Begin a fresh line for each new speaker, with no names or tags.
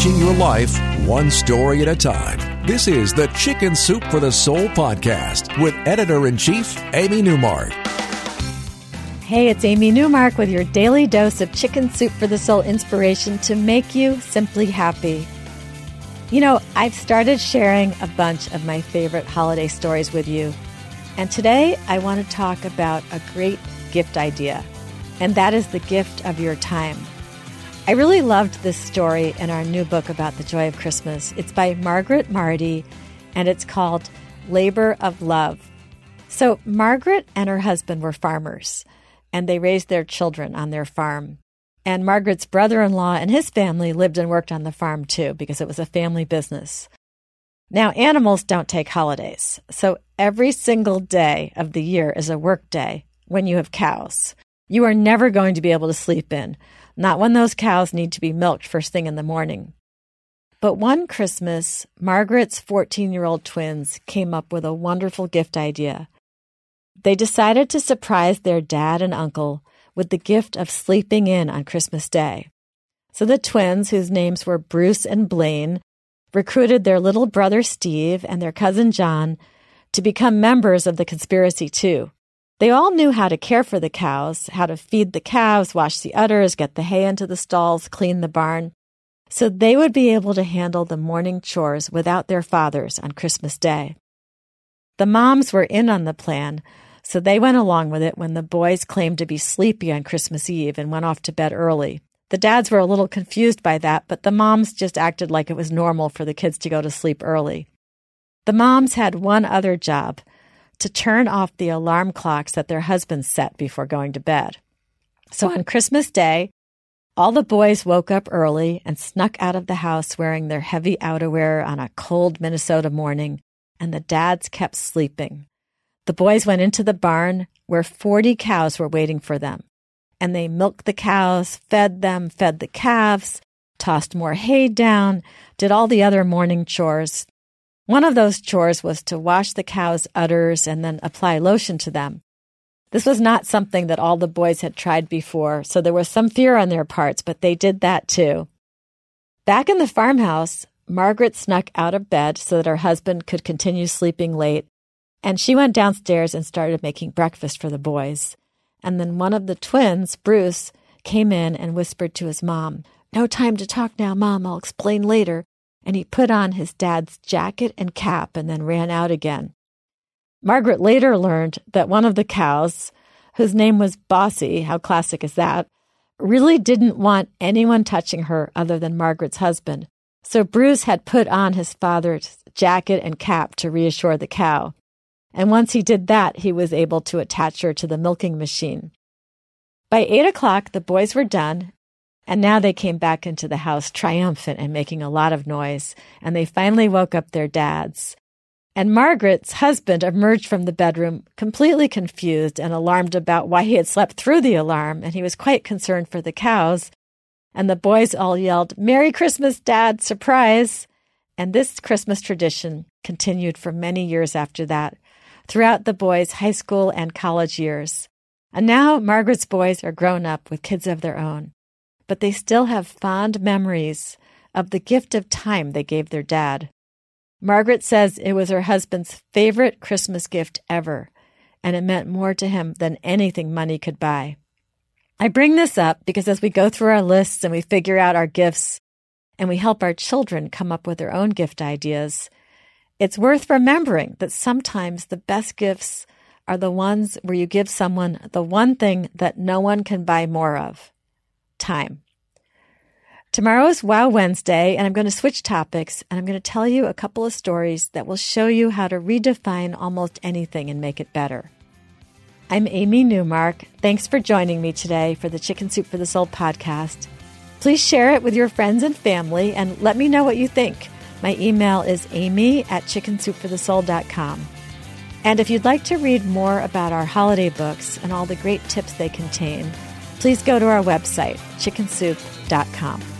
changing your life one story at a time. This is the Chicken Soup for the Soul podcast with editor in chief, Amy Newmark.
Hey, it's Amy Newmark with your daily dose of Chicken Soup for the Soul inspiration to make you simply happy. You know, I've started sharing a bunch of my favorite holiday stories with you. And today I want to talk about a great gift idea, and that is the gift of your time. I really loved this story in our new book about the joy of Christmas. It's by Margaret Marty, and it's called Labor of Love. So, Margaret and her husband were farmers, and they raised their children on their farm. And Margaret's brother in law and his family lived and worked on the farm too, because it was a family business. Now, animals don't take holidays, so every single day of the year is a work day when you have cows. You are never going to be able to sleep in not when those cows need to be milked first thing in the morning. But one Christmas, Margaret's 14 year old twins came up with a wonderful gift idea. They decided to surprise their dad and uncle with the gift of sleeping in on Christmas Day. So the twins, whose names were Bruce and Blaine, recruited their little brother Steve and their cousin John to become members of the conspiracy too. They all knew how to care for the cows, how to feed the calves, wash the udders, get the hay into the stalls, clean the barn. So they would be able to handle the morning chores without their fathers on Christmas Day. The moms were in on the plan, so they went along with it when the boys claimed to be sleepy on Christmas Eve and went off to bed early. The dads were a little confused by that, but the moms just acted like it was normal for the kids to go to sleep early. The moms had one other job to turn off the alarm clocks that their husbands set before going to bed. So on Christmas Day, all the boys woke up early and snuck out of the house wearing their heavy outerwear on a cold Minnesota morning, and the dads kept sleeping. The boys went into the barn where 40 cows were waiting for them, and they milked the cows, fed them, fed the calves, tossed more hay down, did all the other morning chores, one of those chores was to wash the cow's udders and then apply lotion to them. This was not something that all the boys had tried before, so there was some fear on their parts, but they did that too. Back in the farmhouse, Margaret snuck out of bed so that her husband could continue sleeping late, and she went downstairs and started making breakfast for the boys. And then one of the twins, Bruce, came in and whispered to his mom, No time to talk now, Mom. I'll explain later and he put on his dad's jacket and cap and then ran out again. Margaret later learned that one of the cows, whose name was Bossy, how classic is that, really didn't want anyone touching her other than Margaret's husband. So Bruce had put on his father's jacket and cap to reassure the cow. And once he did that, he was able to attach her to the milking machine. By eight o'clock, the boys were done, and now they came back into the house triumphant and making a lot of noise, and they finally woke up their dads. And Margaret's husband emerged from the bedroom completely confused and alarmed about why he had slept through the alarm, and he was quite concerned for the cows. And the boys all yelled, Merry Christmas, Dad! Surprise! And this Christmas tradition continued for many years after that, throughout the boys' high school and college years. And now Margaret's boys are grown up with kids of their own but they still have fond memories of the gift of time they gave their dad. Margaret says it was her husband's favorite Christmas gift ever, and it meant more to him than anything money could buy. I bring this up because as we go through our lists and we figure out our gifts and we help our children come up with their own gift ideas, it's worth remembering that sometimes the best gifts are the ones where you give someone the one thing that no one can buy more of time. Tomorrow is Wow Wednesday, and I'm going to switch topics and I'm going to tell you a couple of stories that will show you how to redefine almost anything and make it better. I'm Amy Newmark. Thanks for joining me today for the Chicken Soup for the Soul podcast. Please share it with your friends and family and let me know what you think. My email is amy at chickensoupforthesoul.com. And if you'd like to read more about our holiday books and all the great tips they contain, please go to our website, chickensoup.com.